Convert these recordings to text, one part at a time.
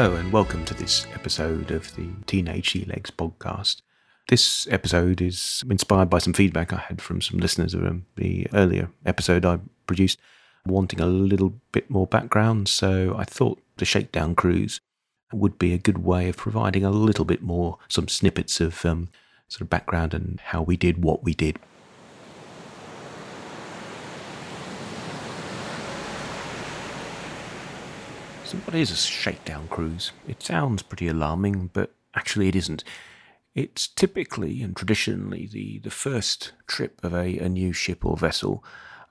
Hello, and welcome to this episode of the Teenage Sea Legs podcast. This episode is inspired by some feedback I had from some listeners of um, the earlier episode I produced, wanting a little bit more background. So I thought the Shakedown Cruise would be a good way of providing a little bit more, some snippets of um, sort of background and how we did what we did. So, what is a shakedown cruise? It sounds pretty alarming, but actually, it isn't. It's typically and traditionally the, the first trip of a, a new ship or vessel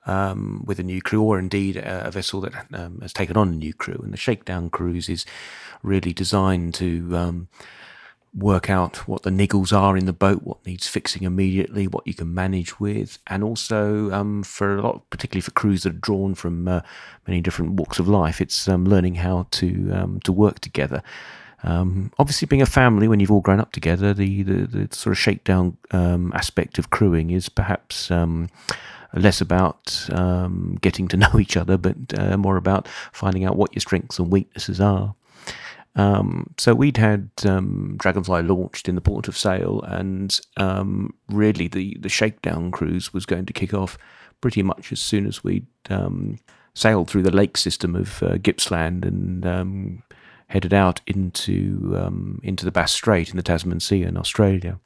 um, with a new crew, or indeed a, vessel that um, has taken on a new crew. And the shakedown cruise is really designed to um, work out what the niggles are in the boat, what needs fixing immediately, what you can manage with, and also um, for a lot, particularly for crews that are drawn from uh, many different walks of life, it's um, learning how to um, to work together. Um, obviously, being a family when you've all grown up together, the the, the sort of shakedown um, aspect of crewing is perhaps um, less about um, getting to know each other, but uh, more about finding out what your strengths and weaknesses are. Um, so we'd had um, Dragonfly launched in the port of Sale, and um, really the the shakedown cruise was going to kick off pretty much as soon as we'd um, sailed through the lake system of uh, Gippsland and um, headed out into um, into the Bass Strait in the Tasman Sea in Australia.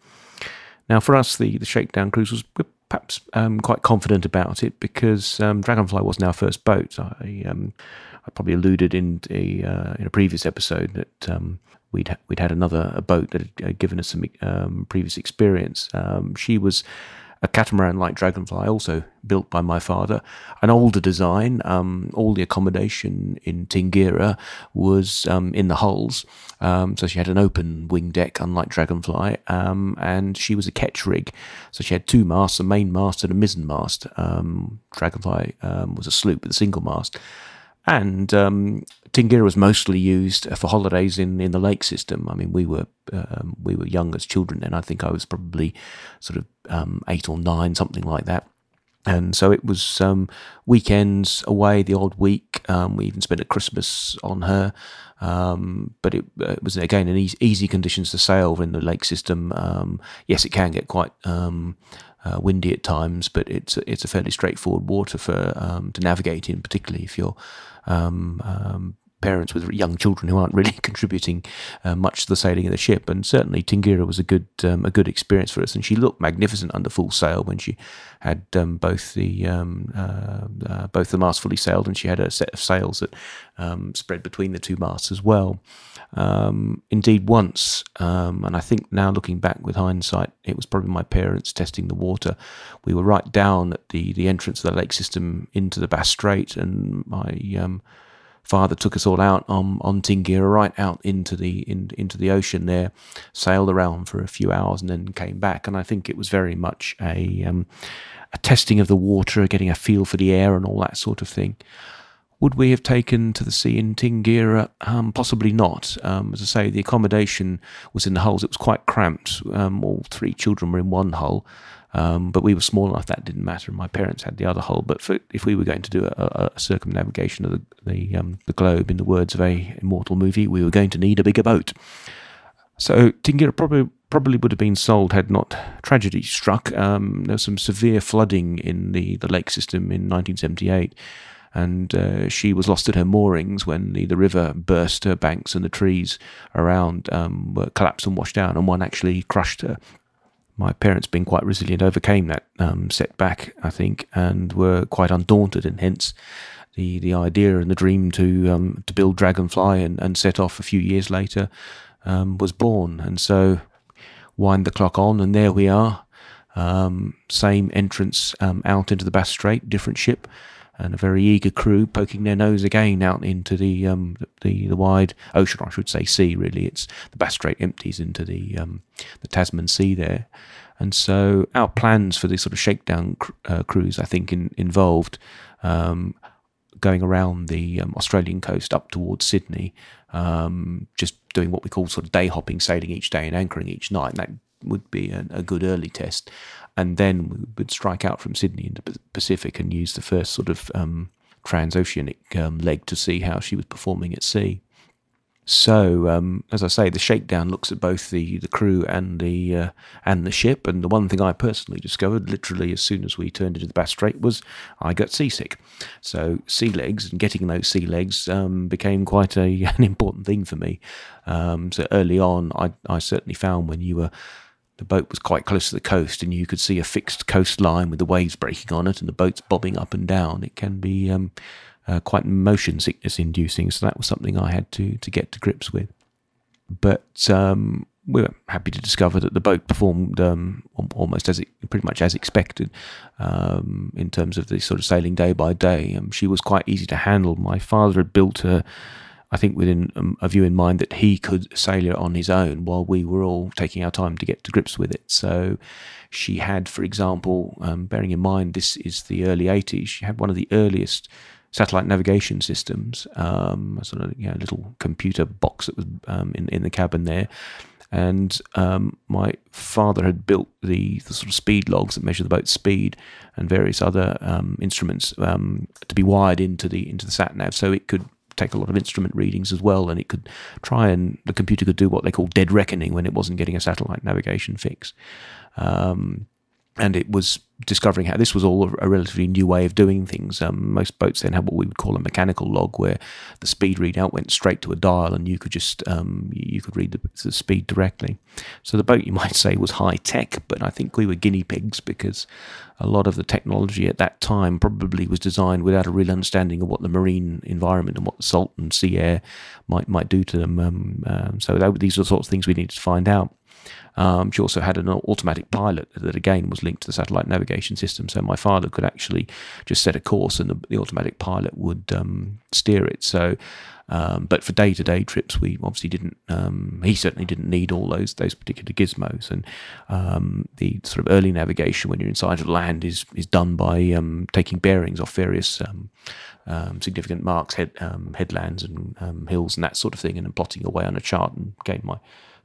Now, for us, the the shakedown cruise was perhaps quite confident about it because Dragonfly wasn't our first boat. I I probably alluded in a uh, in a previous episode that um, we'd ha- we'd had another a boat that had given us some um, previous experience. Um, she was a catamaran like Dragonfly, also built by my father, an older design. Um, all the accommodation in Tingira was um, in the hulls, um, so she had an open wing deck, unlike Dragonfly, um, and she was a ketch rig, so she had two masts, a main mast and a mizzen mast. Um, Dragonfly um, was a sloop with a single mast. And um, Tingira was mostly used for holidays in, in the lake system. I mean, we were um, we were young as children then. I think I was probably sort of um, eight or nine, something like that. And so it was um, weekends away, the odd week. Um, we even spent a Christmas on her. Um, but it, uh, it, was again in easy, easy, conditions to sail in the lake system. Yes, it can get quite uh, windy at times, but it's it's a fairly straightforward water for um, to navigate in, particularly if you're um, um, parents with young children who aren't really contributing uh, much to the sailing of the ship. And certainly Tingira was a good um, a good experience for us, and she looked magnificent under full sail when she had um, both the um, uh, uh, both the masts fully sailed, and she had a set of sails that um, spread between the two masts as well. Um, indeed, once, um, and I think now looking back with hindsight, it was probably my parents testing the water. We were right down at the the entrance of the lake system into the Bass Strait, and my father took us all out on on Tingira, right out into the in, into the ocean there, sailed around for a few hours and then came back. And I think it was very much a um, a testing of the water, getting a feel for the air and all that sort of thing. Would we have taken to the sea in Tingira? Um, possibly not. Um, as I say, the accommodation was in the hulls. It was quite cramped. Um, all three children were in one hull. Um, but we were small enough that didn't matter. And my parents had the other hull. But for, if we were going to do a, a circumnavigation of the the, um, the, globe, in the words of a immortal movie, we were going to need a bigger boat. So Tingira probably probably would have been sold had not tragedy struck. Um, there was some severe flooding in the, the lake system in 1978 and uh, she was lost at her moorings when the, the river burst her banks and the trees around um, collapsed and washed out, and one actually crushed her my parents, being quite resilient, overcame that um, setback, I think, and were quite undaunted, and hence the the idea and the dream to um, to build Dragonfly and, and set off a few years later um, was born. And so, wind the clock on, and there we are. Um, same entrance um, out into the Bass Strait, different ship, and a very eager crew poking their nose again out into the um, the, the wide ocean, I should say sea. Really, it's the Bass Strait empties into the um, the Tasman Sea there, and so our plans for this sort of shakedown cr- uh, cruise, I think, in, involved um, going around the um, Australian coast up towards Sydney, um, just doing what we call sort of day hopping, sailing each day and anchoring each night. And that would be a, a good early test and then we would strike out from Sydney into the Pacific and use the first sort of um, transoceanic um, leg to see how she was performing at sea. So, um, as I say, the shakedown looks at both the, the crew and the uh, and the ship. And the one thing I personally discovered, literally as soon as we turned into the Bass Strait, was I got seasick. So, sea legs and getting those sea legs um, became quite a, an important thing for me. Um, so early on, I I certainly found when you were the boat was quite close to the coast, and you could see a fixed coastline with the waves breaking on it, and the boats bobbing up and down. It can be um, uh, quite motion sickness inducing. So that was something I had to to get to grips with. But um, we were happy to discover that the boat performed um, almost as it, pretty much as expected um, in terms of the sort of sailing day by day. Um, she was quite easy to handle. My father had built her, I think, within um, a view in mind that he could sail it on his own while we were all taking our time to get to grips with it. So she had, for example, um, bearing in mind this is the early 80s, she had one of the earliest satellite navigation systems, um, a sort of you know, little computer box that was um, in in the cabin there. And um, my father had built the, the, sort of speed logs that measure the boat's speed and various other um, instruments um, to be wired into the into the sat nav, so it could take a lot of instrument readings as well, and it could try and the computer could do what they call dead reckoning when it wasn't getting a satellite navigation fix. Um, and it was discovering how this was all a relatively new way of doing things. Um, most boats then had what we would call a mechanical log, where the speed readout went straight to a dial, and you could just um, you could read the, the, speed directly. So the boat, you might say, was high tech, but I think we were guinea pigs because a lot of the technology at that time probably was designed without a real understanding of what the marine environment and what salt and sea air might might do to them. Um, um so that, these are the sorts of things we needed to find out. Um, she also had an automatic pilot that again was linked to the satellite navigation system, so my father could actually just set a course and the, the automatic pilot would um, steer it. So, um, but for day to day trips, we obviously didn't. Um, he certainly didn't need all those those particular gizmos, and um, the sort of early navigation when you're inside of land is is done by um, taking bearings off various. significant marks, head, headlands, and hills, and that sort of thing, and then plotting away on a chart. And again, my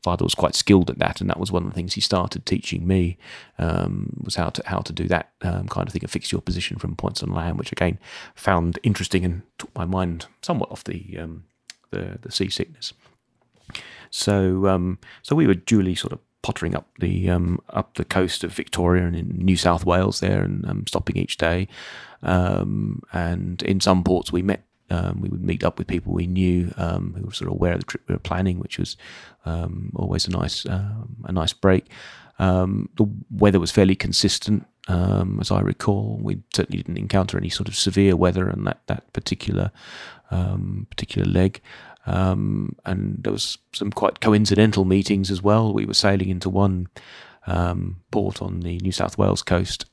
father was quite skilled at that, and that was one of the things he started teaching me um, was how to how to do that um, kind of thing and fix your position from points on land, which again found interesting and took my mind somewhat off the um, the, the seasickness. So um, so we were duly sort of pottering up the um, up the coast of Victoria and in New South Wales there, and um, stopping each day. Um, and in some ports, we met um, we would meet up with people we knew um, who were sort of aware of the trip we were planning, which was um, always a nice um, a nice break. Um, the weather was fairly consistent, um, as I recall. We certainly didn't encounter any sort of severe weather on that that particular particular leg. and there was some quite coincidental meetings as well. We were sailing into one port on the New South Wales coast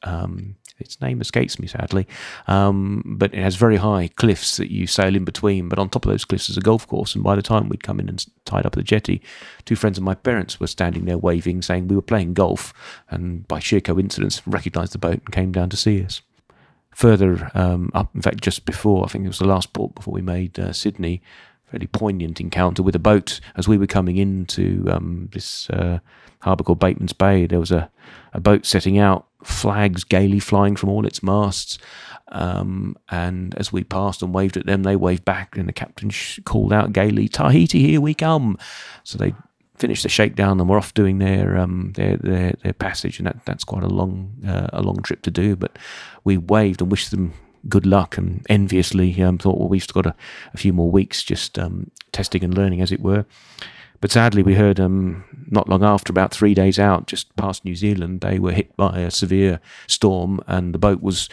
its name escapes me sadly, um, but it has very high cliffs that you sail in between. But on top of those cliffs is a golf course, and by the time we'd come in and tied up the jetty, two friends of my parents were standing there waving, saying we were playing golf, and by sheer coincidence recognised the boat and came down to see us. Further um, up, in fact, just before I think it was the last port before we made uh, Sydney, fairly poignant encounter with a boat as we were coming into um, this uh, harbour called Bateman's Bay. There was a, a boat setting out flags gaily flying from all its masts. Um, and as we passed and waved at them, they waved back, and the captain sh- called out gaily, "Tahiti, here we come!" So they finished the shakedown and were off doing their um, their, their their passage, and that, that's quite a long uh, a long trip to do. But we waved and wished them good luck, and enviously um, thought, well, we've got a, a few more weeks just um, testing and learning, as it were. But sadly, we heard um, not long after, about three days out, just past New Zealand, they were hit by a severe storm, and the boat was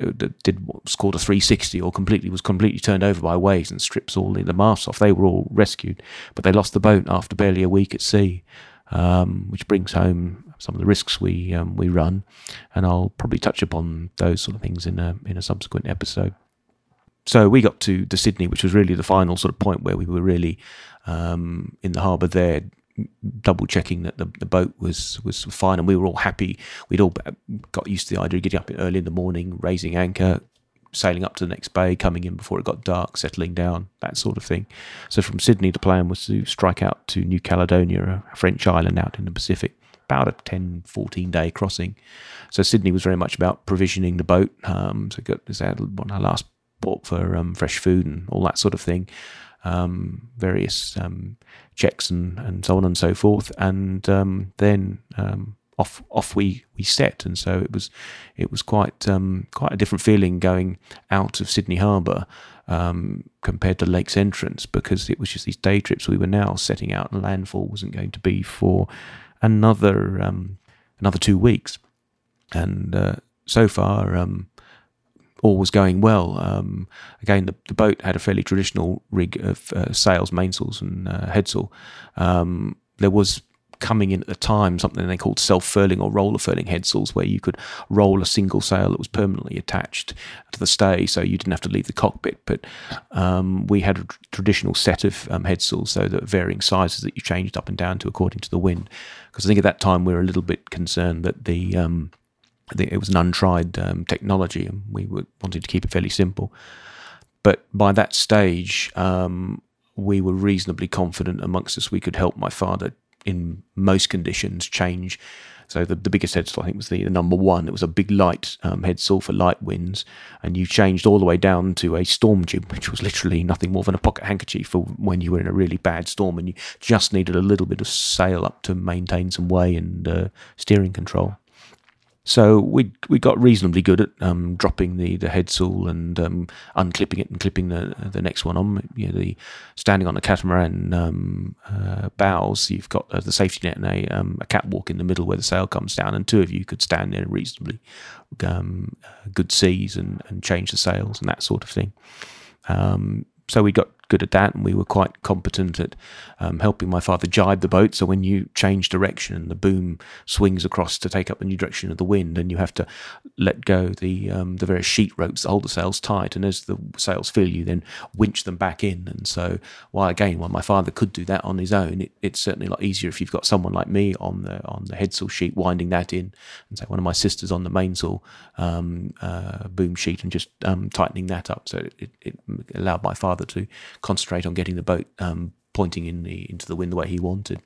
uh, did what's called a 360, or completely was completely turned over by waves and strips all the, the masts off. They were all rescued, but they lost the boat after barely a week at sea, um, which brings home some of the risks we um, we run, and I'll probably touch upon those sort of things in a in a subsequent episode so we got to, to Sydney, which was really the final sort of point where we were really um, in the harbour there, double checking that the, the boat was was fine, and we were all happy. We'd all got used to the idea of getting up early in the morning, raising anchor, sailing up to the next bay, coming in before it got dark, settling down, that sort of thing. So from Sydney, the plan was to strike out to New Caledonia, a French island out in the Pacific, about a 10, 14 day crossing. So Sydney was very much about provisioning the boat. Um, so got this out on our last bought for um, fresh food and all that sort of thing. um, various um, checks and, and so on and so forth, and um, then um, off off we, we set, and so it was it was quite um, quite a different feeling going out of Sydney Harbour um, compared to Lakes Entrance because it was just these day trips. We were now setting out, and landfall wasn't going to be for another um, another two weeks, and uh, so far um, all was going well. Um, again, the, the, boat had a fairly traditional rig of uh, sails, mainsails, and uh, headsail. Um, there was coming in at the time something they called self furling or roller furling headsails, where you could roll a single sail that was permanently attached to the stay, so you didn't have to leave the cockpit. But um, we had a traditional set of um, headsails, so that varying sizes that you changed up and down to according to the wind. Because I think at that time we were a little bit concerned that the um, it was an untried um, technology, and we were, wanted to keep it fairly simple. But by that stage, um, we were reasonably confident amongst us we could help my father in most conditions change. So the, the biggest headsail I think was the, the number one. It was a big light um, headsail for light winds, and you changed all the way down to a storm jib, which was literally nothing more than a pocket handkerchief for when you were in a really bad storm and you just needed a little bit of sail up to maintain some way and uh, steering control. So we we got reasonably good at um, dropping the, the headsail and um, unclipping it and clipping the the next one on. You know, the standing on the catamaran um, uh, bows, you've got uh, the safety net and a, um, a catwalk in the middle where the sail comes down, and two of you could stand there reasonably um, good seas and, and change the sails and that sort of thing. Um, so we got good at that, and we were quite competent at um, helping my father jibe the boat. So when you change direction, the boom swings across to take up the new direction of the wind, and you have to let go the um, the various sheet ropes that hold the sails tight. And as the sails fill, you then winch them back in. And so, while again, while my father could do that on his own, it, it's certainly a lot easier if you've got someone like me on the on the headsail sheet winding that in, and say one of my sisters on the mainsail um, uh, boom sheet and just um, tightening that up. So it, it allowed my father to concentrate on getting the boat um, pointing in the into the wind the way he wanted.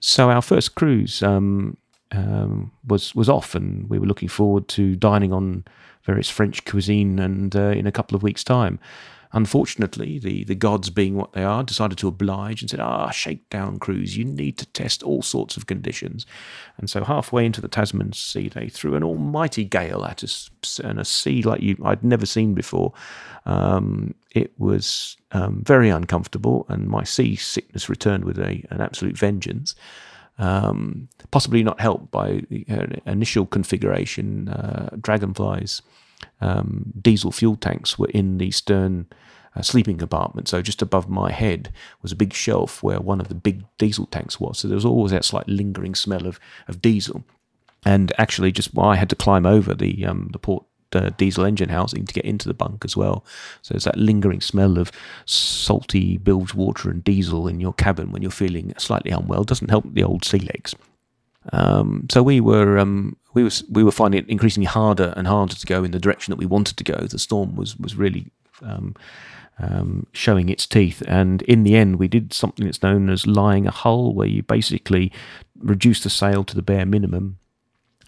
So our first cruise um, um, was was off, and we were looking forward to dining on various French cuisine, and uh, in a couple of weeks' time. Unfortunately, the, the gods, being what they are, decided to oblige and said, Ah, shakedown cruise, you need to test all sorts of conditions. And so, halfway into the Tasman Sea, they threw an almighty gale at us, and a sea like you, I'd never seen before. Um, it was um, very uncomfortable, and my sea sickness returned with a, an absolute vengeance. Um, possibly not helped by the uh, initial configuration, uh, Dragonfly's um, diesel fuel tanks were in the stern uh, sleeping compartment. So just above my head was a big shelf where one of the big diesel tanks was. So there was always that slight lingering smell of, of diesel. And actually, just well, I had to climb over the um, the port uh, diesel engine housing to get into the bunk as well. So it's that lingering smell of salty bilge water and diesel in your cabin when you're feeling slightly unwell. Doesn't help the old sea legs. Um, so we were um, we was we were finding it increasingly harder and harder to go in the direction that we wanted to go. The storm was was really um, um, showing its teeth, and in the end, we did something that's known as lying a hull, where you basically reduce the sail to the bare minimum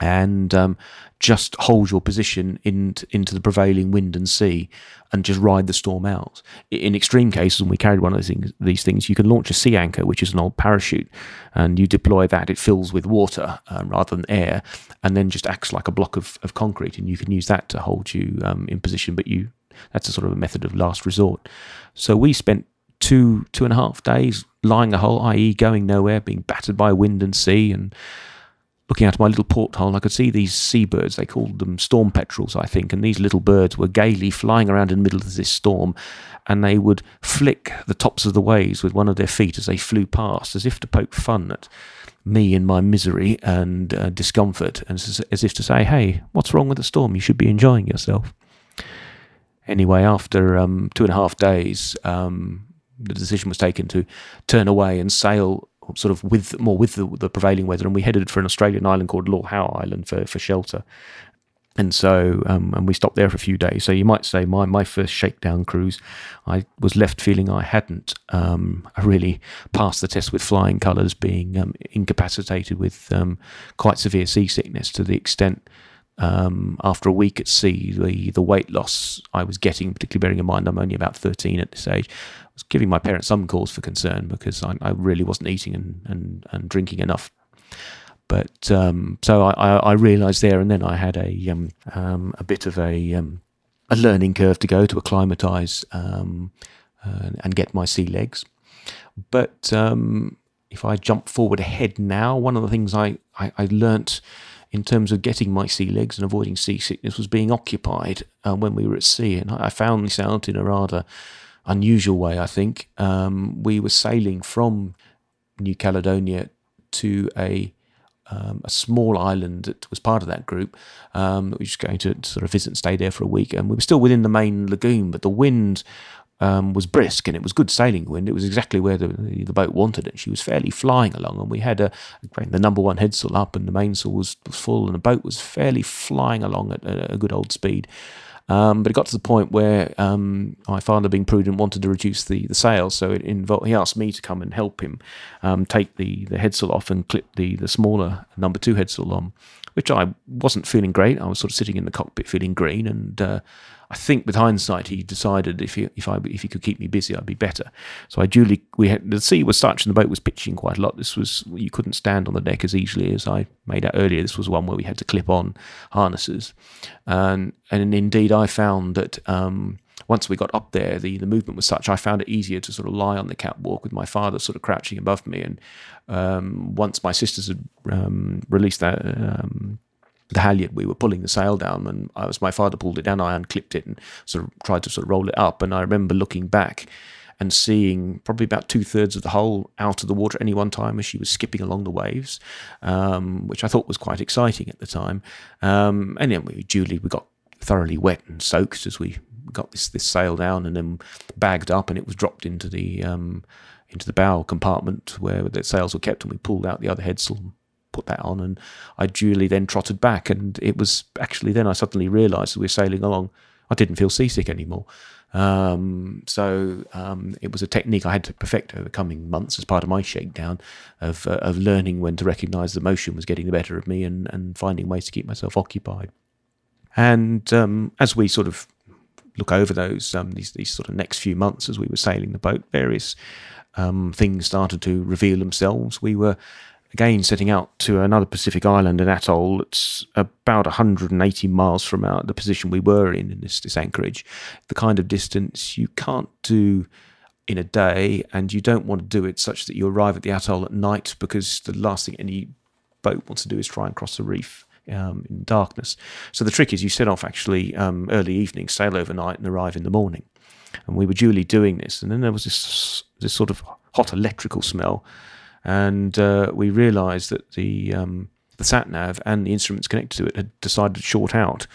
and um, just hold your position in, into the prevailing wind and sea and just ride the storm out. In extreme cases, when we carried one of these things, these things, you can launch a sea anchor, which is an old parachute, and you deploy that. It fills with water um, rather than air, and then just acts like a block of, of concrete, and you can use that to hold you um, in position. But you, that's a sort of a method of last resort. So we spent two two and a half days lying ahull, i.e., going nowhere, being battered by wind and sea, and looking out of my little porthole, I could see these seabirds. They called them storm petrels, I think, and these little birds were gaily flying around in the middle of this storm, and they would flick the tops of the waves with one of their feet as they flew past, as if to poke fun at me in my misery and uh, discomfort, and as, as if to say, "Hey, what's wrong with the storm? You should be enjoying yourself." Anyway, after um, two and a half days, um, the decision was taken to turn away and sail sort of with more with the, the, prevailing weather, and we headed for an Australian island called Lord Howe Island for, for shelter. And so, um, and we stopped there for a few days. So you might say my, my first shakedown cruise, I was left feeling I hadn't um, really passed the test with flying colours, being um, incapacitated with um, quite severe seasickness to the extent um, after a week at sea, the, the weight loss I was getting, particularly bearing in mind I'm only about 13 at this age, was giving my parents some cause for concern because I, I really wasn't eating and, and, and drinking enough. But um, so I, I, realised there and then I had a um, um, a bit of a um, a learning curve to go to acclimatise um, uh, and get my sea legs. But if I jump forward ahead now, one of the things I, I, I learnt in terms of getting my sea legs and avoiding seasickness was being occupied uh, when we were at sea. And I found this out in a rather unusual way, I think. Um, we were sailing from New Caledonia to a um, a small island that was part of that group. Um, we were just going to sort of visit and stay there for a week, and we were still within the main lagoon, but the wind um, was brisk and it was good sailing wind. It was exactly where the, the boat wanted it. She was fairly flying along, and we had a, the number one headsail up, and the mainsail was, was full, and the boat was fairly flying along at a, a good old speed. Um, but it got to the point where um, my father, being prudent, wanted to reduce the, the sails. So it involved, he asked me to come and help him um, take the, the headsail off and clip the, the smaller number two headsail on, which I wasn't feeling great. I was sort of sitting in the cockpit feeling green and uh, I think with hindsight, he decided if he if I if he could keep me busy, I'd be better. So I duly we had the sea was such and the boat was pitching quite a lot. This was you couldn't stand on the deck as easily as I made out earlier. This was one where we had to clip on harnesses, and and indeed I found that. Um, once we got up there, the, the movement was such I found it easier to sort of lie on the catwalk with my father sort of crouching above me. And um, once my sisters had um, released that um, the halyard, we were pulling the sail down, and I was my father pulled it down. I unclipped it and sort of tried to sort of roll it up. And I remember looking back and seeing probably about two thirds of the hull out of the water at any one time as she was skipping along the waves, um, which I thought was quite exciting at the time. Um, and then we duly we got thoroughly wet and soaked as we got this this sail down and then bagged up, and it was dropped into the um, into the bow compartment where the sails were kept, and we pulled out the other headsail put that on, and I duly then trotted back. And it was actually then I suddenly realised as we were sailing along, I didn't feel seasick anymore. Um, so um, it was a technique I had to perfect over the coming months as part of my shakedown of uh, of learning when to recognise the motion was getting the better of me and and finding ways to keep myself occupied. And um, as we sort of look over those um, these these sort of next few months as we were sailing the boat, various um, things started to reveal themselves. We were again setting out to another Pacific island, an atoll that's about 180 miles from our, the position we were in, in this, this anchorage. The kind of distance you can't do in a day, and you don't want to do it such that you arrive at the atoll at night because the last thing any boat wants to do is try and cross the reef. Um, in darkness. So the trick is you set off actually um, early evening, sail overnight, and arrive in the morning. And we were duly doing this, and then there was this this sort of hot electrical smell and uh, we realised that the um, the sat nav and the instruments connected to it had decided to short out.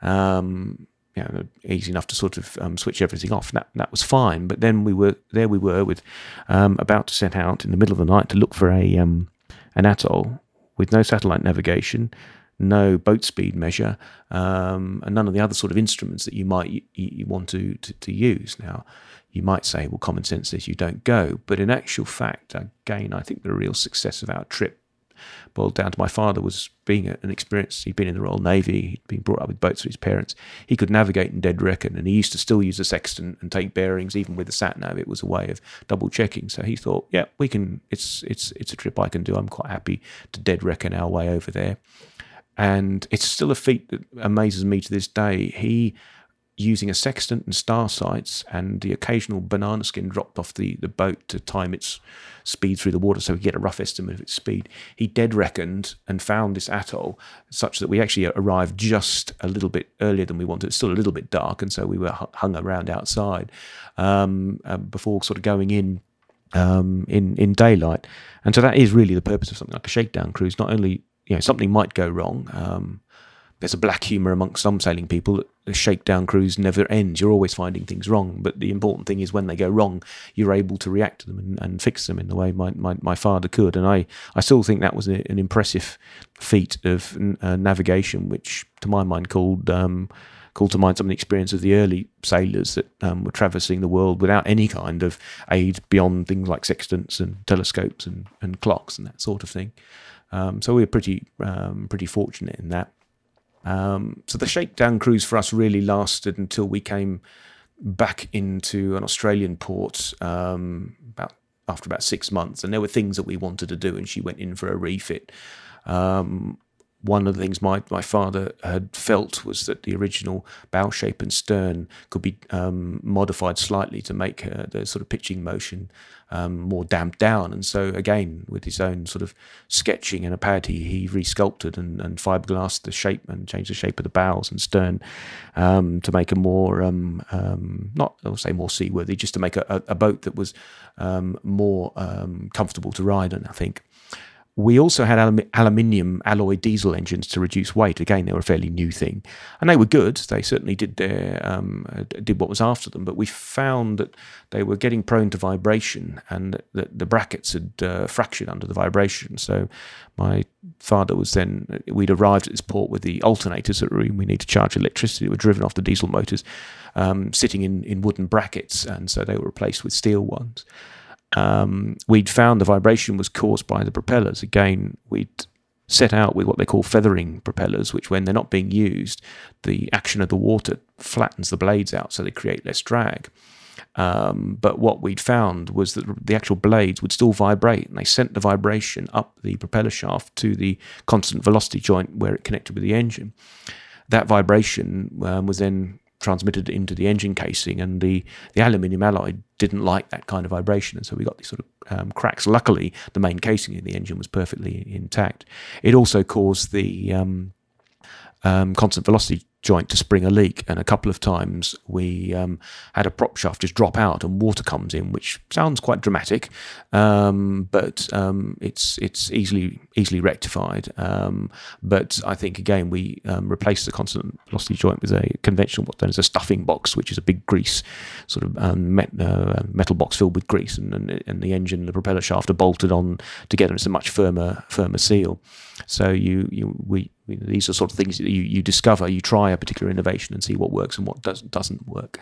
Um, you know, easy enough to sort of um, switch everything off. That that was fine. But then we were there. We were with um, about to set out in the middle of the night to look for a um, an atoll with no satellite navigation, no boat speed measure, um, and none of the other sort of instruments that you might you, want to, to, to use. Now, you might say, well, common sense says you don't go. But in actual fact, again, I think the real success of our trip boiled down to my father was being an experienced, he'd been in the Royal Navy, he'd been brought up with boats with his parents. He could navigate in dead reckon, and he used to still use a sextant and take bearings, even with the sat nav. It was a way of double checking. So he thought, yeah, we can, it's, it's, it's a trip I can do. I'm quite happy to dead reckon our way over there. And it's still a feat that amazes me to this day. He using a sextant and star sights and the occasional banana skin dropped off the, the boat to time its speed through the water so we get a rough estimate of its speed. He dead reckoned and found this atoll such that we actually arrived just a little bit earlier than we wanted. It's still a little bit dark, and so we were hung around outside um, uh, before sort of going in. Um, in in daylight, and so that is really the purpose of something like a shakedown cruise. Not only you know something might go wrong, um, there's a black humour amongst some sailing people. The shakedown cruise never ends. You're always finding things wrong. But the important thing is when they go wrong, you're able to react to them and, and fix them in the way my, my, my, father could. And I, I still think that was a, an impressive feat of uh, navigation, which to my mind called. Um, called to mind some of the experience of the early sailors that um, were traversing the world without any kind of aid beyond things like sextants and telescopes and, and clocks and that sort of thing. Um, so we were pretty um, pretty fortunate in that. Um, so the shakedown cruise for us really lasted until we came back into an Australian port um, about after about six months, and there were things that we wanted to do, and she went in for a refit. Um, one of the things my, my father had felt was that the original bow shape and stern could be um, modified slightly to make uh, the sort of pitching motion um, more damped down. And so, again, with his own sort of sketching and a pad, he, he resculpted and, and fiberglassed the shape and changed the shape of the bows and stern um, to make a more, um, um, not I'll say more seaworthy, just to make a, a boat that was um, more comfortable to ride in, I think. We also had alum- aluminium alloy diesel engines to reduce weight. Again, they were a fairly new thing, and they were good. They certainly did their um, did what was after them. But we found that they were getting prone to vibration, and that the brackets had uh, fractured under the vibration. So my father was then we'd arrived at this port with the alternators that we, we need to charge electricity were driven off the diesel motors, um, sitting in in wooden brackets, and so they were replaced with steel ones um, we'd found the vibration was caused by the propellers. Again, we'd set out with what they call feathering propellers, which, when they're not being used, the action of the water flattens the blades out so they create less drag. Um, but what we'd found was that the actual blades would still vibrate, and they sent the vibration up the propeller shaft to the constant velocity joint where it connected with the engine. That vibration um, was then transmitted into the engine casing, and the, the aluminium alloy didn't like that kind of vibration, and so we got these sort of um, cracks. Luckily, the main casing in the engine was perfectly intact. It also caused the um, um, constant velocity joint to spring a leak, and a couple of times we um, had a prop shaft just drop out and water comes in, which sounds quite dramatic, um, but um, it's it's easily easily rectified. Um, but I think again we um, replaced the constant velocity joint with a conventional what's known as a stuffing box, which is a big grease sort of um, met, uh, metal box filled with grease, and, and, and the engine, the propeller shaft are bolted on together. It's a much firmer firmer seal. So you you we these are sort of things that you, you discover. You try a particular innovation and see what works and what does, doesn't work.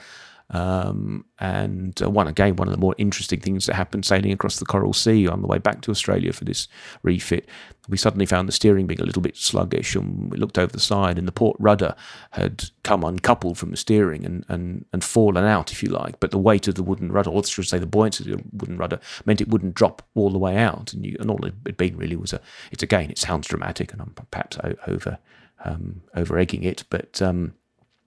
Um, and uh, one again, one of the more interesting things that happened sailing across the Coral Sea on the way back to Australia for this refit, we suddenly found the steering being a little bit sluggish, and we looked over the side, and the port rudder had come uncoupled from the steering and, and, and fallen out, if you like. But the weight of the wooden rudder, or should say the buoyancy of the wooden rudder, meant it wouldn't drop all the way out. And, you, and all it had been really was a. It's again, it sounds dramatic, and I'm perhaps over um, over egging it, but um,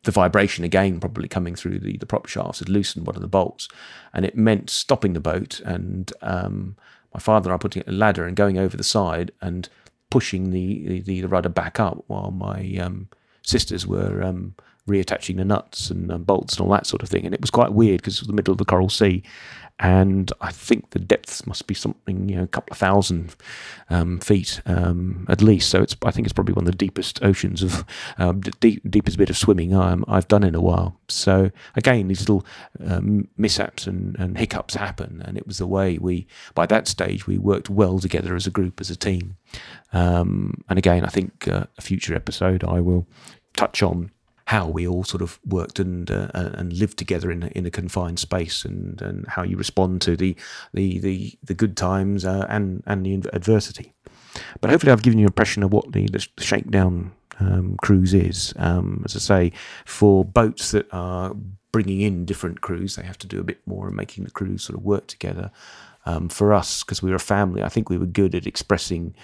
the vibration again, probably coming through the, the prop shafts, had loosened one of the bolts, and it meant stopping the boat. And um, my father and I putting a ladder and going over the side and pushing the the, the rudder back up, while my um, sisters were um, reattaching the nuts and um, bolts and all that sort of thing. And it was quite weird because it was the middle of the Coral Sea, and I think the depths must be something you know a couple of thousand um, feet um, at least. So it's I think it's probably one of the deepest oceans of um, deep, deepest bit of swimming I've done in a while. So again, these little um, mishaps and, and hiccups happen, and it was the way we by that stage we worked well together as a group as a team. Um, and again, I think uh, a future episode I will touch on how we all sort of worked and uh, and lived together in a, in a confined space, and, and how you respond to the the the, the good times uh, and and the adversity. But hopefully, I've given you an impression of what the, the shakedown um, cruise is. Um, as I say, for boats that are bringing in different crews, they have to do a bit more and making the crews sort of work together. Um, for us, because we were a family, I think we were good at expressing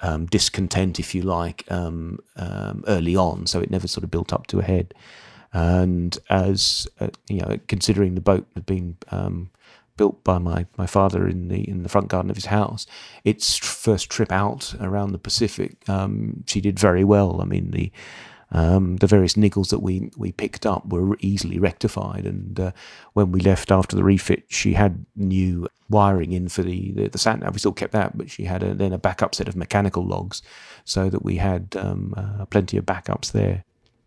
um, discontent, if you like, um, um, early on, so it never sort of built up to a head. And as uh, you know, considering the boat had been um, built by my, my father in the in the front garden of his house, its first trip out around the Pacific, um, she did very well. I mean the um, the various niggles that we, we picked up were easily rectified. And uh, when we left after the refit, she had new wiring in for the, the, the sat nav. We still kept that, but she had a, then a backup set of mechanical logs so that we had um, uh, plenty of backups there.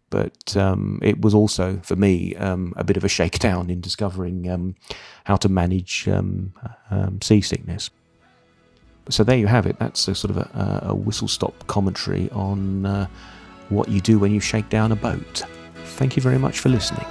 But um, it was also, for me, um, a bit of a shakedown in discovering um, how to manage um, um, seasickness. So there you have it. That's a sort of a, a whistle stop commentary on uh, what you do when you shake down a boat. Thank you very much for listening.